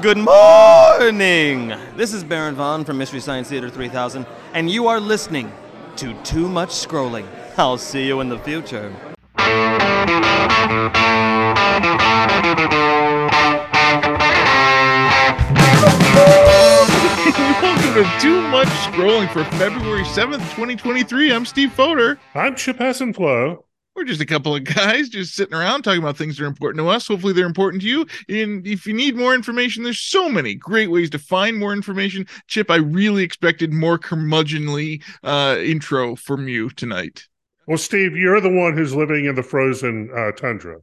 Good morning! This is Baron Vaughn from Mystery Science Theater 3000, and you are listening to Too Much Scrolling. I'll see you in the future. Welcome to Too Much Scrolling for February 7th, 2023. I'm Steve Fodor. I'm Chip Flow. We're just a couple of guys just sitting around talking about things that are important to us. Hopefully, they're important to you. And if you need more information, there's so many great ways to find more information. Chip, I really expected more curmudgeonly uh, intro from you tonight. Well, Steve, you're the one who's living in the frozen uh, tundra.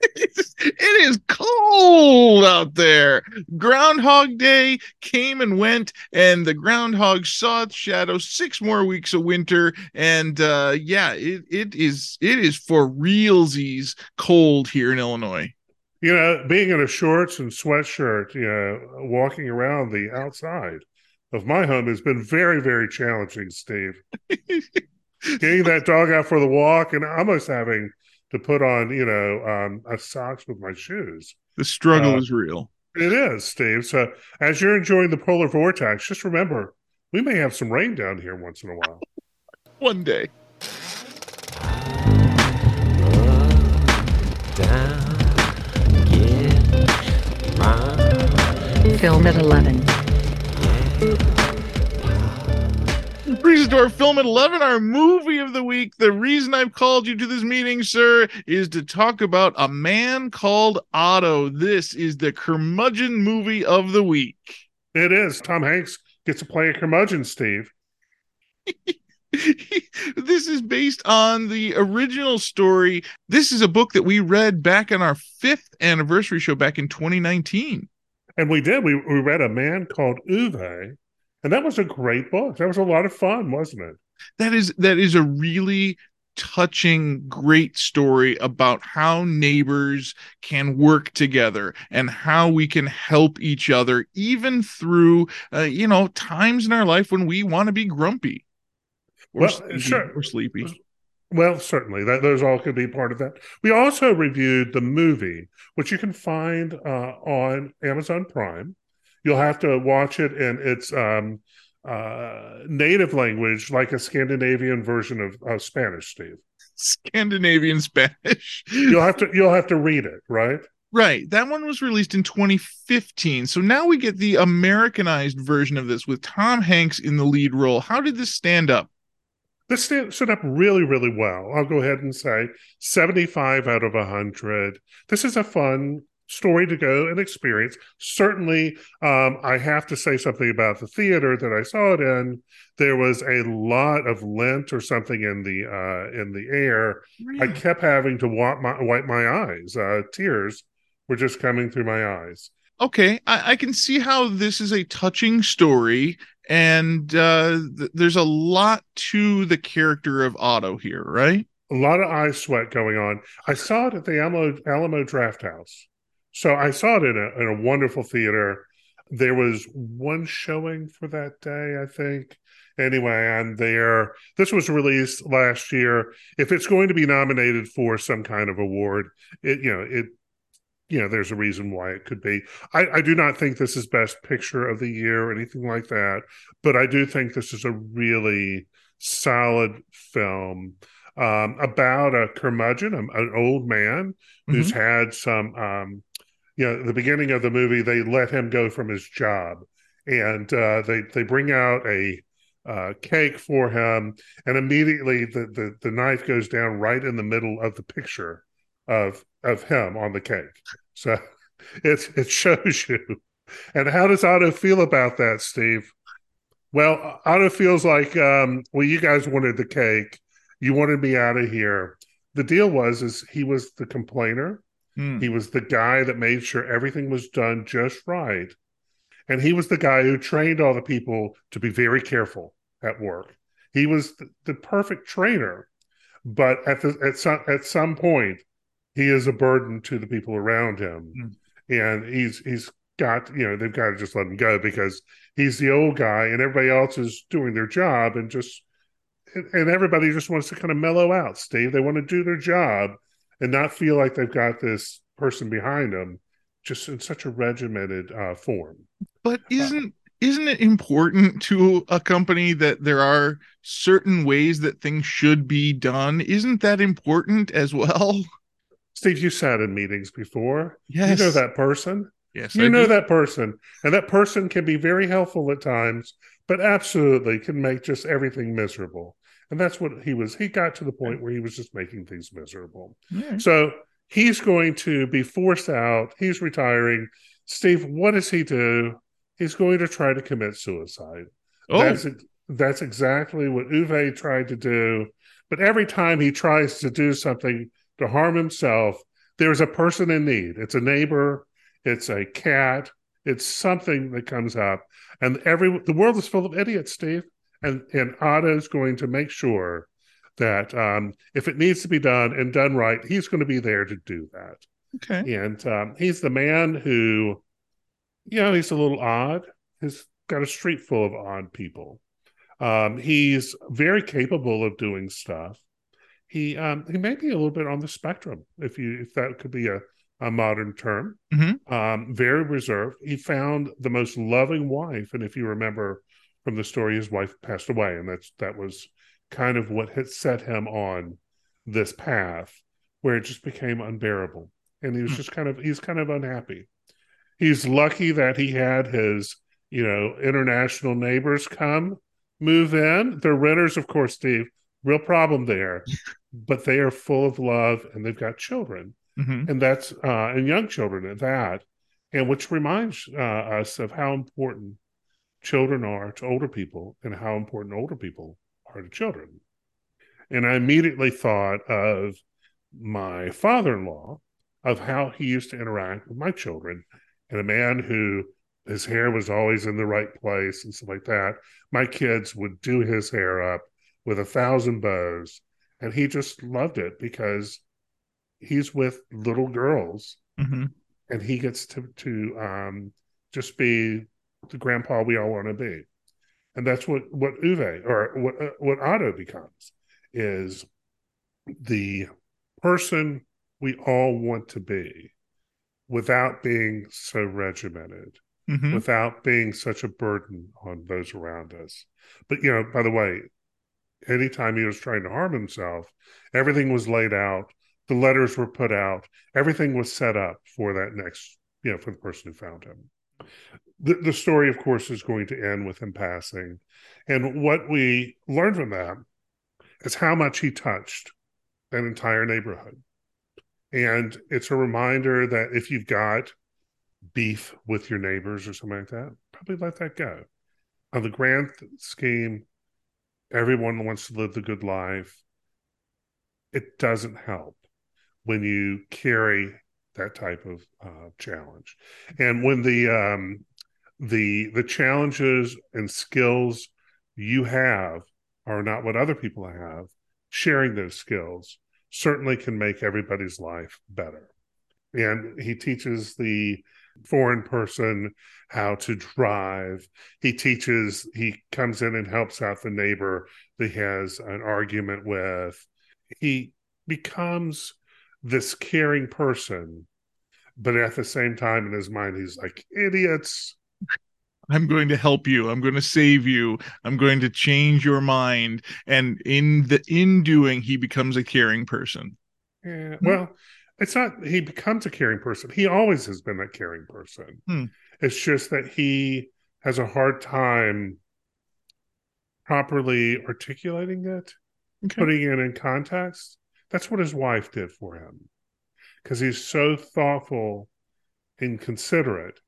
It is cold out there. Groundhog Day came and went, and the groundhog saw its shadow. Six more weeks of winter, and uh, yeah, it, it is it is for realsies cold here in Illinois. You know, being in a shorts and sweatshirt, you know, walking around the outside of my home has been very, very challenging, Steve. Getting that dog out for the walk and almost having to put on, you know, um, a socks with my shoes. The struggle uh, is real. It is, Steve. So as you're enjoying the polar vortex, just remember we may have some rain down here once in a while. One day. Film at 11 brings us to our film at 11, our movie of the week. The reason I've called you to this meeting, sir, is to talk about A Man Called Otto. This is the curmudgeon movie of the week. It is. Tom Hanks gets to play a curmudgeon, Steve. this is based on the original story. This is a book that we read back on our fifth anniversary show back in 2019. And we did. We, we read A Man Called Ove and that was a great book. That was a lot of fun, wasn't it? That is that is a really touching great story about how neighbors can work together and how we can help each other even through uh, you know times in our life when we want to be grumpy or well, sleepy, sure. or sleepy well certainly that those all could be part of that we also reviewed the movie which you can find uh, on amazon prime you'll have to watch it in its um, uh, native language, like a Scandinavian version of, of Spanish, Steve. Scandinavian Spanish. you'll have to you'll have to read it, right? Right. That one was released in 2015. So now we get the Americanized version of this with Tom Hanks in the lead role. How did this stand up? This stand, stood up really, really well. I'll go ahead and say 75 out of 100. This is a fun, story to go and experience. Certainly, um, I have to say something about the theater that I saw it in. There was a lot of lint or something in the uh, in the air. Really? I kept having to wipe my, wipe my eyes. Uh, tears were just coming through my eyes. Okay, I, I can see how this is a touching story, and uh, th- there's a lot to the character of Otto here, right? A lot of eye sweat going on. I saw it at the Alamo, Alamo Drafthouse. So I saw it in a, in a wonderful theater. There was one showing for that day, I think. Anyway, I'm there. This was released last year. If it's going to be nominated for some kind of award, it you know it you know there's a reason why it could be. I, I do not think this is best picture of the year or anything like that, but I do think this is a really solid film um, about a curmudgeon, an old man who's mm-hmm. had some um, you know, the beginning of the movie, they let him go from his job, and uh, they they bring out a uh, cake for him, and immediately the, the the knife goes down right in the middle of the picture of of him on the cake. So it it shows you. And how does Otto feel about that, Steve? Well, Otto feels like, um, well, you guys wanted the cake, you wanted me out of here. The deal was, is he was the complainer Mm. He was the guy that made sure everything was done just right. And he was the guy who trained all the people to be very careful at work. He was the, the perfect trainer, but at the at some at some point, he is a burden to the people around him, mm. and he's he's got you know they've got to just let him go because he's the old guy and everybody else is doing their job and just and everybody just wants to kind of mellow out steve they want to do their job and not feel like they've got this person behind them just in such a regimented uh, form. But isn't isn't it important to a company that there are certain ways that things should be done? Isn't that important as well? Steve, you sat in meetings before. Yes. You know that person. Yes, you I know do. that person. And that person can be very helpful at times, but absolutely can make just everything miserable. And that's what he was. He got to the point where he was just making things miserable. Yeah. So he's going to be forced out. He's retiring. Steve, what does he do? He's going to try to commit suicide. Oh, That's that's exactly what Ove tried to do. But every time he tries to do something to harm himself, there's a person in need. It's a neighbor, it's a cat, it's something that comes up. And every the world is full of idiots, Steve. And and Otto is going to make sure that um, if it needs to be done and done right, he's going to be there to do that. okay. And um, he's the man who, you know, he's a little odd. He's got a street full of odd people. Um, he's very capable of doing stuff. He um, he may be a little bit on the spectrum, if you if that could be a, a modern term. Mhm. Um, very reserved. He found the most loving wife, and if you remember from the story, his wife passed away, and that's that was kind of what had set him on this path where it just became unbearable and he was Hmm. just kind of he's kind of unhappy he's lucky that he had his you know international neighbors come move in they're renters of course steve real problem there but they are full of love and they've got children Mhm. and that's uh and young children at that and which reminds uh, us of how important children are to older people and how important older people are to children and i immediately thought of my father-in-law of how he used to interact with my children and a man who his hair was always in the right place and stuff like that my kids would do his hair up with a thousand bows and he just loved it because he's with little girls Mhm. and he gets to to um, just be the grandpa we all want to be, and that's what what Ove or what uh, what Otto becomes is the person we all want to be, without being so regimented, Mhm. without being such a burden on those around us. But you know, by the way, anytime he was trying to harm himself, everything was laid out. The letters were put out. Everything was set up for that next, you know, for the person who found him. The, the story, of course, is going to end with him passing. And what we learned from that is how much he touched that entire neighborhood. And it's a reminder that if you've got beef with your neighbors or something like that, probably let that go. On the grand scheme, everyone wants to live the good life. It doesn't help when you carry that type of uh, challenge, and when the um, the the challenges and skills you have are not what other people have. Sharing those skills certainly can make everybody's life better. And he teaches the foreign person how to drive. He teaches, he comes in and helps out the neighbor that he has an argument with. He becomes this caring person, but at the same time, in his mind, he's like, idiots. I'm going to help you. I'm going to save you. I'm going to change your mind. And in the in doing, he becomes a caring person. Yeah, well, it's not he becomes a caring person. He always has been that caring person. Hmm. It's just that he has a hard time properly articulating it, Okay. putting it in context. That's what his wife did for him. Because he's so thoughtful and considerate,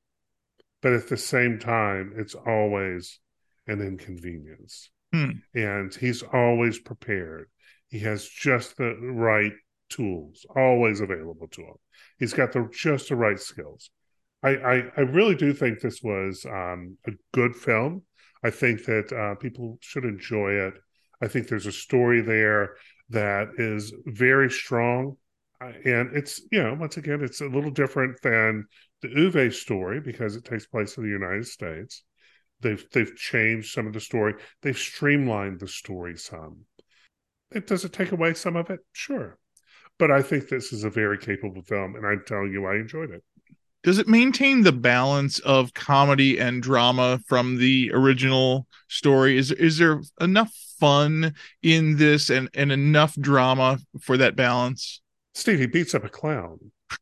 but at the same time, it's always an inconvenience. Hmm. And he's always prepared. He has just the right tools always available to him. He's got the just the right skills. I I, I really do think this was um, a good film. I think that uh, people should enjoy it. I think there's a story there that is very strong, and it's you know once again it's a little different than the Ove story because it takes place in the United States. They've they've changed some of the story. They've streamlined the story some. It does it take away some of it? Sure. But I think this is a very capable film, and I'm telling you, I enjoyed it. Does it maintain the balance of comedy and drama from the original story? Is is there enough fun in this and and enough drama for that balance? stevie beats up a clown.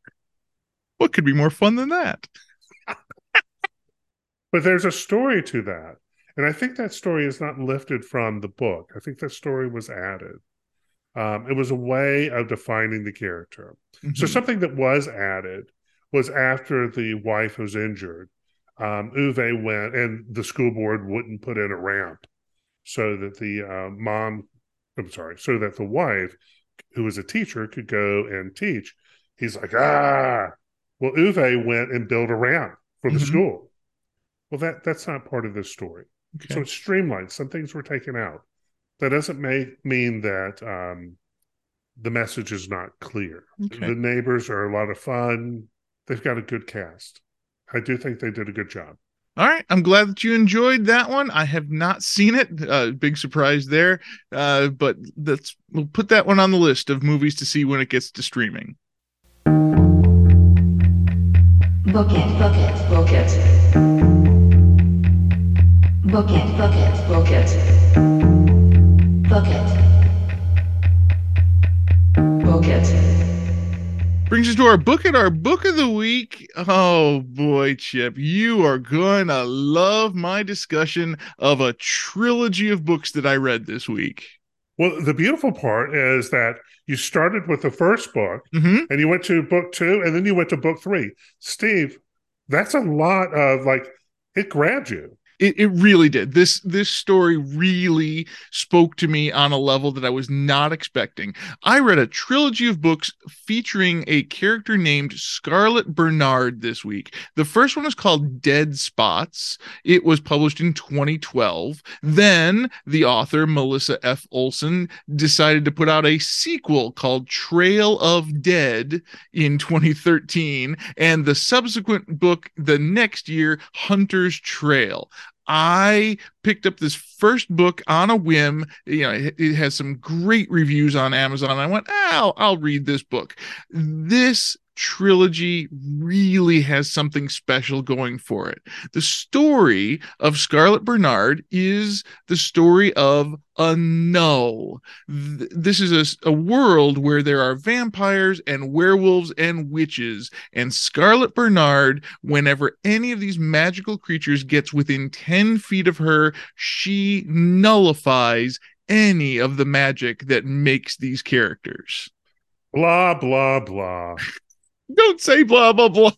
What could be more fun than that? But there's a story to that. And I think that story is not lifted from the book. I think that story was added. Um, it was a way of defining the character. So Mhm. something that was added was after the wife was injured, um, Ove went and the school board wouldn't put in a ramp so that the uh, mom, I'm sorry, so that the wife, who was a teacher, could go and teach. He's like, ah. Well, Ove went and built a ramp for the Mhm. school. Well, that that's not part of this story. Okay. So it's streamlined. Some things were taken out. That doesn't make mean that um, the message is not clear. Okay. The neighbors are a lot of fun. They've got a good cast. I do think they did a good job. All right, I'm glad that you enjoyed that one. I have not seen it. Uh, big surprise there, uh, but that's we'll put that one on the list of movies to see when it gets to streaming. Book it, book it, book it. Book it, book it, book it. Book it. Book it. Brings us to our book at our book of the week. Oh boy, Chip, you are gonna love my discussion of a trilogy of books that I read this week. Well, the beautiful part is that you started with the first book hmm and you went to book two and then you went to book three. Steve, that's a lot of like, it grabbed you. It, it really did. This this story really spoke to me on a level that I was not expecting. I read a trilogy of books featuring a character named Scarlett Bernard this week. The first one is called Dead Spots. It was published in 2012. Then the author Melissa F. Olson decided to put out a sequel called Trail of Dead in 2013 and the subsequent book the next year Hunter's Trail. I picked up this first book on a whim. You know, it, it has some great reviews on Amazon. I went, oh, I'll, I'll read this book. This trilogy really has something special going for it. The story of Scarlett Bernard is the story of a null. Th- This is a, a world where there are vampires and werewolves and witches. And Scarlett Bernard, whenever any of these magical creatures gets within 10 feet of her, she nullifies any of the magic that makes these characters. Blah, blah, blah. Don't say blah, blah, blah.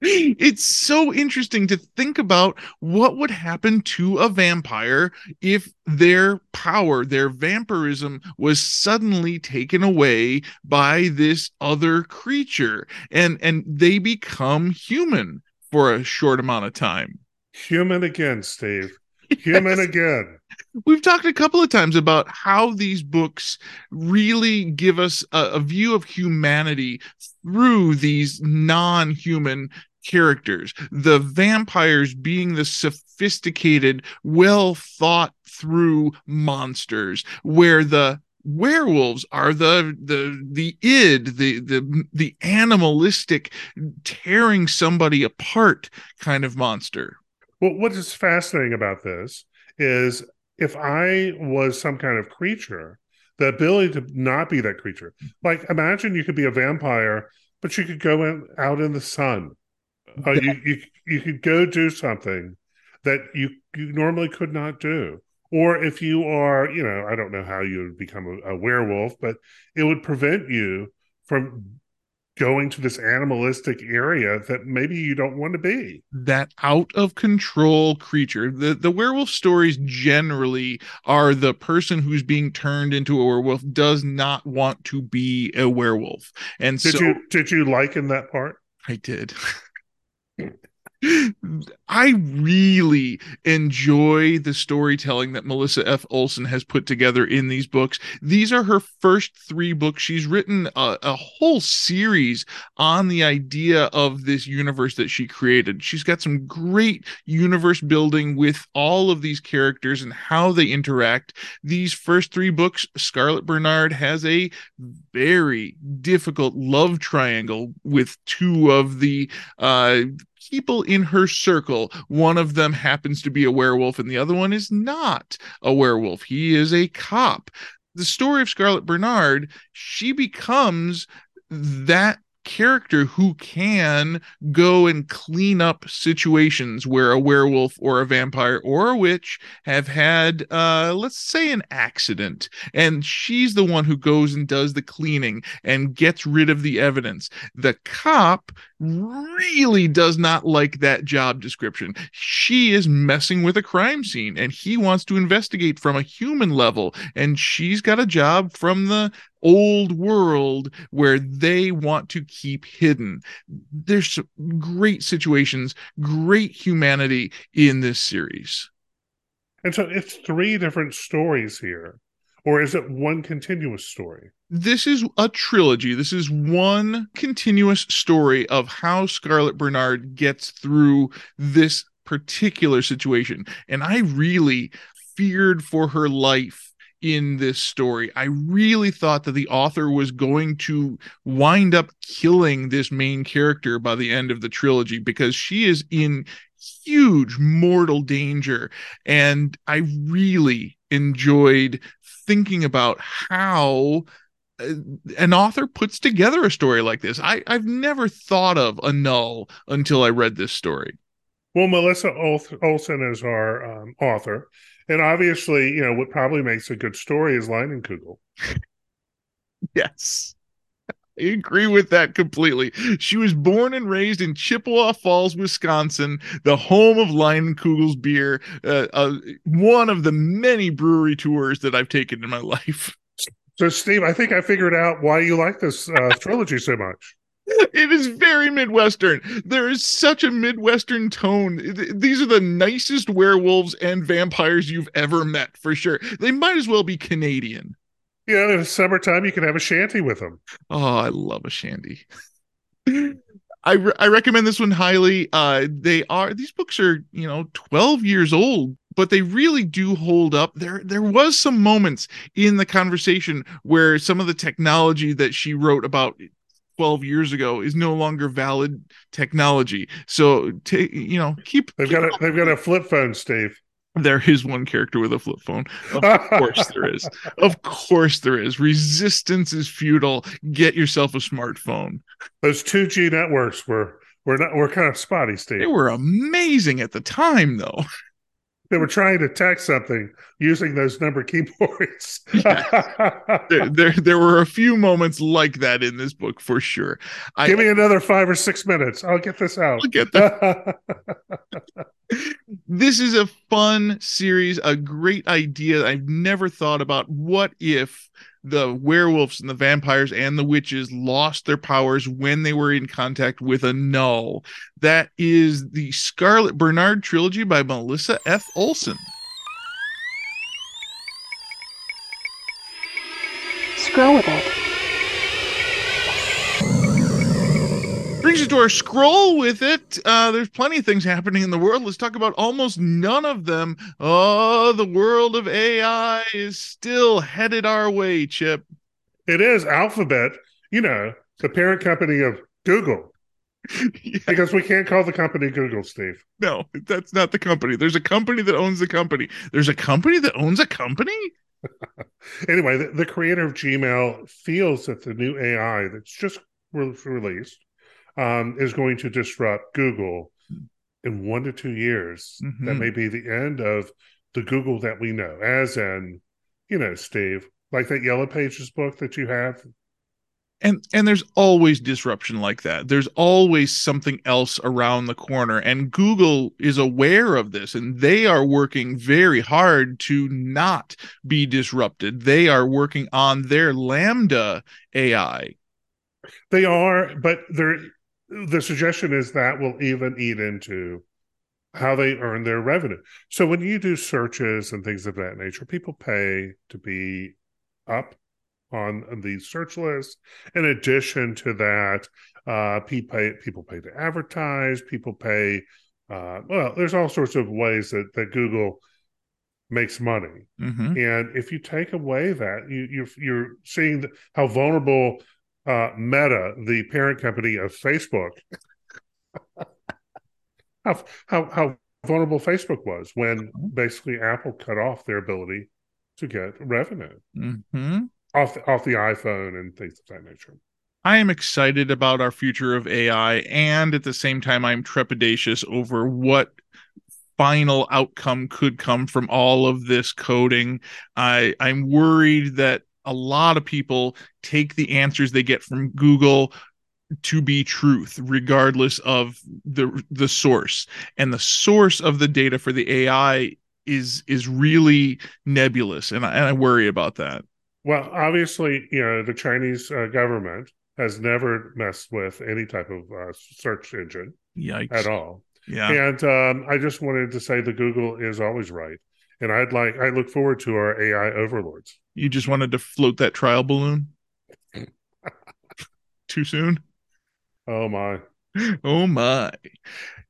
It's so interesting to think about what would happen to a vampire if their power, their vampirism, was suddenly taken away by this other creature and and they become human for a short amount of time. Human again, Steve. Human Yes. again. We've talked a couple of times about how these books really give us a, a view of humanity through these non human characters. The vampires being the sophisticated, well thought through monsters, where the werewolves are the the the id the the the animalistic tearing somebody apart kind of monster Well, what is fascinating about this is if I was some kind of creature, the ability to not be that creature. Like, imagine you could be a vampire, but you could go in, out in the sun. Uh, you, you you could go do something that you you normally could not do. Or if you are, you know, I don't know how you would become a, a werewolf, but it would prevent you from going to this animalistic area that maybe you don't want to be. that out of control creature. The the werewolf stories generally are the person who's being turned into a werewolf does not want to be a werewolf. And Did so you did you liken that part? I did. I really enjoy the storytelling that Melissa F. Olson has put together in these books. These are her first three books. She's written a, a whole series on the idea of this universe that she created. She's got some great universe building with all of these characters and how they interact. These first three books, Scarlett Bernard has a very difficult love triangle with two of the uh people in her circle. One of them happens to be a werewolf, and the other one is not a werewolf. He is a cop. The story of Scarlett Bernard, she becomes that character who can go and clean up situations where a werewolf or a vampire or a witch have had uh let's say an accident. And she's the one who goes and does the cleaning and gets rid of the evidence. The cop really does not like that job description. She is messing with a crime scene and he wants to investigate from a human level. And she's got a job from the old world where they want to keep hidden. There's great situations, great humanity in this series. And so it's three different stories here, or is it one continuous story? This is a trilogy. This is one continuous story of how Scarlett Bernard gets through this particular situation. And I really feared for her life in this story. I really thought that the author was going to wind up killing this main character by the end of the trilogy because she is in huge mortal danger. And I really enjoyed thinking about how uh, an author puts together a story like this. I, I've never thought of a null until I read this story. Well, Melissa Olson is our um, author. And obviously, you know, what probably makes a good story is Leinenkugel. Yes. I agree with that completely. She was born and raised in Chippewa Falls, Wisconsin, the home of Leinenkugel's beer, uh, uh, one of the many brewery tours that I've taken in my life. So, Steve, I think I figured out why you like this uh, trilogy so much. It is very Midwestern. There is such a Midwestern tone. These are the nicest werewolves and vampires you've ever met, for sure. They might as well be Canadian. yeah in the summertime, you can have a shanty with them. Oh, I love a shanty I, re- I recommend this one highly. Uh, they are these books are you know 12 years old, but they really do hold up. There there was some moments in the conversation where some of the technology that she wrote about 12 years ago is no longer valid technology. So take you know keep They've got a they've got a flip phone, Steve. there is one character with a flip phone. Of course there is. Of course there is. Resistance is futile. Get yourself a smartphone. Those two G networks were were not were kind of spotty, Steve. They were amazing at the time, though. They were trying to text something using those number keyboards. There, there, there were a few moments like that in this book for sure. I Give me another five or six minutes. I'll get this out. I'll get that. this is a fun series, a great idea. I've never thought about what if the werewolves and the vampires and the witches lost their powers when they were in contact with a null. That is the Scarlett Bernard trilogy by Melissa F. Olson. Scroll with it. To our scroll with it. Uh, there's plenty of things happening in the world. Let's talk about almost none of them. Oh, the world of AI is still headed our way, Chip. it is Alphabet, you know, the parent company of Google, Yeah, because we can't call the company Google, Steve. no, that's not the company. There's a company that owns the company. There's a company that owns a company? Anyway, the, the creator of Gmail feels that the new AI that's just re- released um, is going to disrupt Google in one to two years. That Mhm. may be the end of the Google that we know, as in, you know, Steve, like that Yellow Pages book that you have. and and there's always disruption like that there's always something else around the corner and google is aware of this and they are working very hard to not be disrupted they are working on their LaMDA ai They are, but they're, the suggestion is that will even eat into how they earn their revenue. So when you do searches and things of that nature, people pay to be up on the search list. In addition to that, uh, people pay, people pay to advertise. People pay. Uh, well, there's all sorts of ways that that Google makes money. Mhm. And if you take away that, you, you're you're seeing how vulnerable uh, Meta, the parent company of Facebook, how, how how vulnerable Facebook was when basically Apple cut off their ability to get revenue hmm off the, off the iPhone and things of that nature. I am excited about our future of AI, and at the same time, I'm trepidatious over what final outcome could come from all of this coding. I I'm worried that a lot of people take the answers they get from Google to be truth regardless of the the source and the source of the data for the AI is is really nebulous and I, and I worry about that Well, obviously, you know the Chinese uh, government has never messed with any type of uh, search engine yikes at all. yeah And um, I just wanted to say that Google is always right. And I'd like I look forward to our AI overlords. You just wanted to float that trial balloon? Too soon? Oh my. Oh my.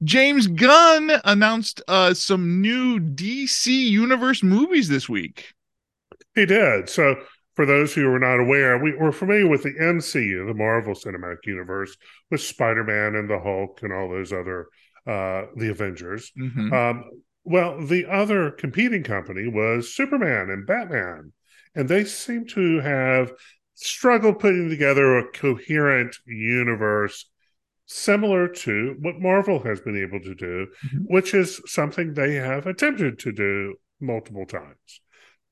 James Gunn announced uh some new DC Universe movies this week. He did. So for those who are not aware, we, we're familiar with the MCU, the Marvel Cinematic Universe, with Spider-Man and the Hulk and all those other uh the Avengers. Mhm. Um, well, the other competing company was Superman and Batman, and they seem to have struggled putting together a coherent universe similar to what Marvel has been able to do, Mhm. which is something they have attempted to do multiple times.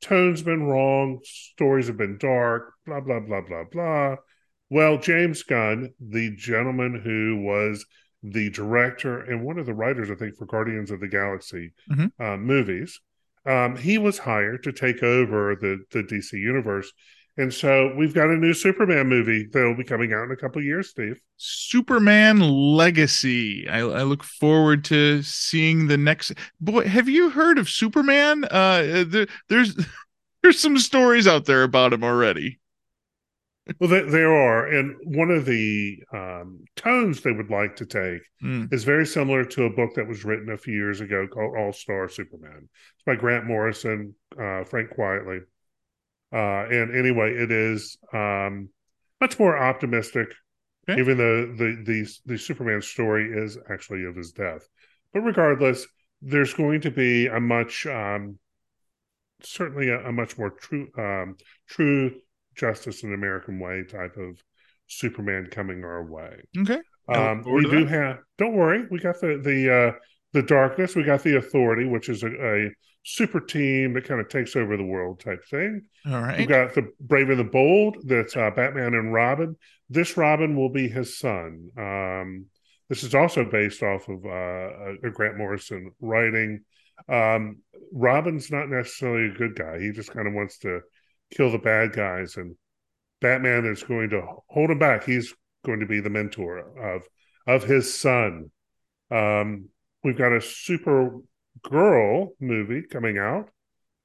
Tone's been wrong, stories have been dark, blah, blah, blah, blah, blah. Well, James Gunn, the gentleman who was the director and one of the writers, I think, for Guardians of the Galaxy Mhm. uh, movies, um, he was hired to take over the, the DC universe. And so we've got a new Superman movie that will be coming out in a couple of years, Steve. Superman Legacy. I, I look forward to seeing the next. Boy, have you heard of Superman? Uh, there, there's there's some stories out there about him already. Well, there, there are. And one of the um, tones they would like to take Mm. is very similar to a book that was written a few years ago called All Star Superman. It's by Grant Morrison, uh, Frank Quitely. Uh, and anyway, it is um, much more optimistic, Okay. even though the, the the Superman story is actually of his death. But regardless, there's going to be a much um, certainly a, a much more true um, true justice in American way type of Superman coming our way. Okay. Um, we do that. have. Don't worry, we got the the uh, the darkness. We got the authority, which is a, a super team that kind of takes over the world type thing. All right. We've got the Brave and the Bold. That's uh, Batman and Robin. This Robin will be his son. Um, this is also based off of uh, a Grant Morrison writing. Um, Robin's not necessarily a good guy. He just kind of wants to kill the bad guys, and Batman is going to hold him back. He's going to be the mentor of of his son. Um, we've got a super girl movie coming out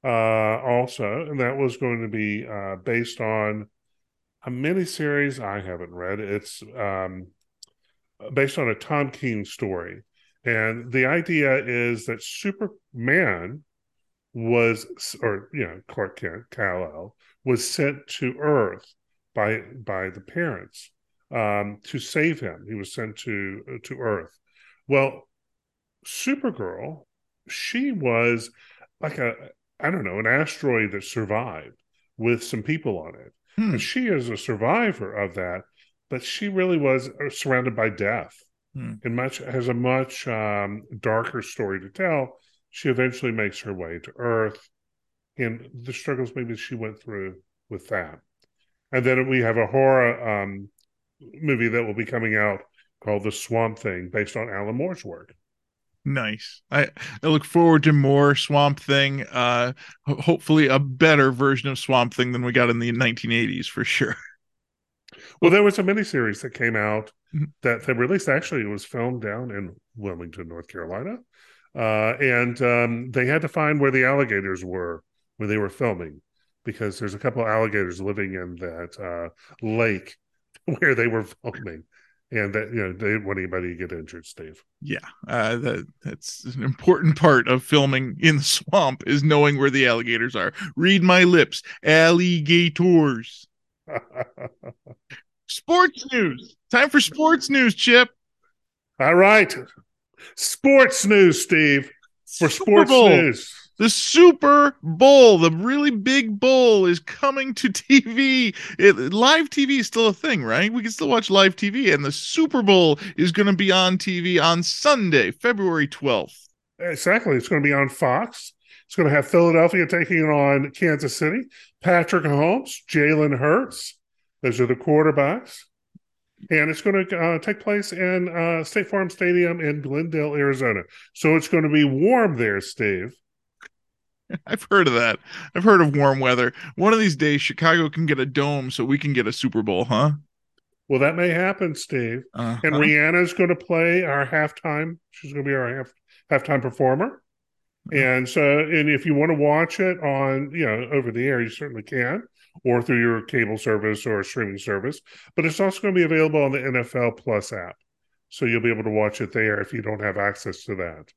uh, also, and that was going to be uh, based on a miniseries I haven't read. It's um, based on a Tom King story, and the idea is that Superman was, or you know, Clark Kent, Kal El, was sent to Earth by by the parents um, to save him. He was sent to to Earth. Well, Supergirl, she was like a I don't know an asteroid that survived with some people on it, Hmm. and she is a survivor of that. But she really was uh, surrounded by death, Hmm. and much has a much um, darker story to tell. She eventually makes her way to Earth, and the struggles maybe she went through with that. And then we have a horror um, movie that will be coming out called The Swamp Thing, based on Alan Moore's work. Nice. I, I look forward to more Swamp Thing. Uh, ho- hopefully a better version of Swamp Thing than we got in the 1980s for sure. Well, there was a miniseries that came out Mhm. that they released. Actually, it was filmed down in Wilmington, North Carolina. Uh, and um, they had to find where the alligators were when they were filming because there's a couple of alligators living in that uh, lake where they were filming, and that you know they didn't want anybody to get injured. Steve. Yeah, uh, that that's an important part of filming in the swamp is knowing where the alligators are. Read my lips, alligators. Sports news. Time for sports news, Chip. All right, sports news, Steve. For sports news. The Super Bowl, the really big bowl, is coming to TV. It, live TV is still a thing, right? We can still watch live TV, and the Super Bowl is going to be on TV on Sunday, February 12th. Exactly. It's going to be on Fox. It's going to have Philadelphia taking on Kansas City. Patrick Mahomes, Jalen Hurts. Those are the quarterbacks. And it's going to uh, take place in uh, State Farm Stadium in Glendale, Arizona. So it's going to be warm there, Steve. I've heard of that. I've heard of warm weather. One of these days, Chicago can get a dome so we can get a Super Bowl, huh? Well, that may happen, Steve. Uh-huh. And Rihanna's going to play our halftime. She's going to be our half, halftime performer. And so, and if you want to watch it on, you know, over the air, you certainly can, or through your cable service or streaming service. But it's also going to be available on the NFL Plus app. So you'll be able to watch it there if you don't have access to that.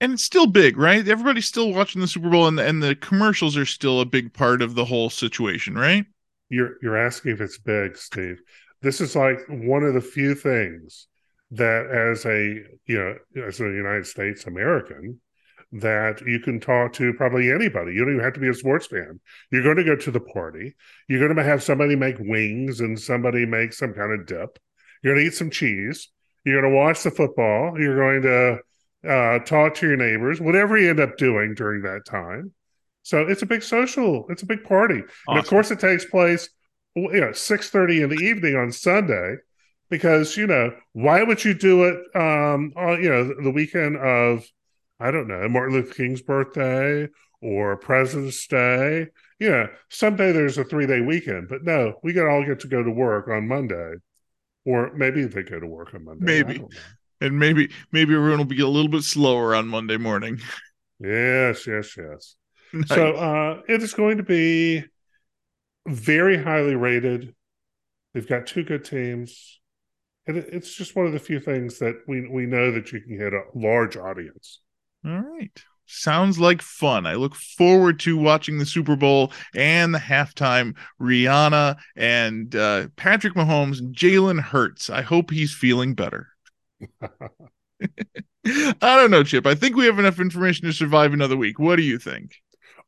and it's still big, right? Everybody's still watching the Super Bowl, and and the commercials are still a big part of the whole situation, right? You're you're asking if it's big, Steve. This is like one of the few things that, as a you know, as a United States American, that you can talk to probably anybody. You don't even have to be a sports fan. You're going to go to the party. You're going to have somebody make wings and somebody make some kind of dip. You're going to eat some cheese. You're going to watch the football. You're going to uh, talk to your neighbors, whatever you end up doing during that time. So it's a big social. It's a big party, and of course, it takes place, you know, six thirty in the evening on Sunday, because you know why would you do it? Um, on you know the weekend of, I don't know, Martin Luther King's birthday or President's Day. You know, someday there's a three day weekend, but no, we got all get to go to work on Monday, or maybe they go to work on Monday. Maybe. And maybe maybe everyone will be a little bit slower on Monday morning. Yes, yes, yes. Nice. So uh, it is going to be very highly rated. They've got two good teams, and it's just one of the few things that we we know that you can hit a large audience. All right. Sounds like fun. I look forward to watching the Super Bowl and the halftime Rihanna and uh, Patrick Mahomes and Jalen Hurts. I hope he's feeling better. I don't know, Chip. I think we have enough information to survive another week. What do you think?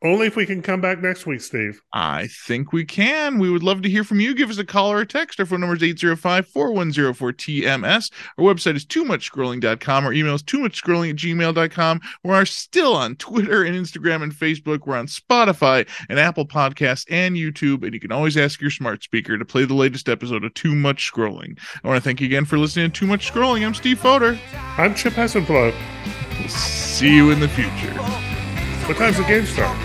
Only if we can come back next week, Steve. I think we can. We would love to hear from you. Give us a call or a text. Our phone number is 805-4104-TMS. Our website is too much scrolling.com. Our email is too much scrolling at gmail.com. We are still on Twitter and Instagram and Facebook. We're on Spotify and Apple Podcasts and YouTube. And you can always ask your smart speaker to play the latest episode of Too Much Scrolling. I want to thank you again for listening to Too Much Scrolling. I'm Steve Fodor. I'm Chip Hessenflow. We'll see you in the future. What time's the game start?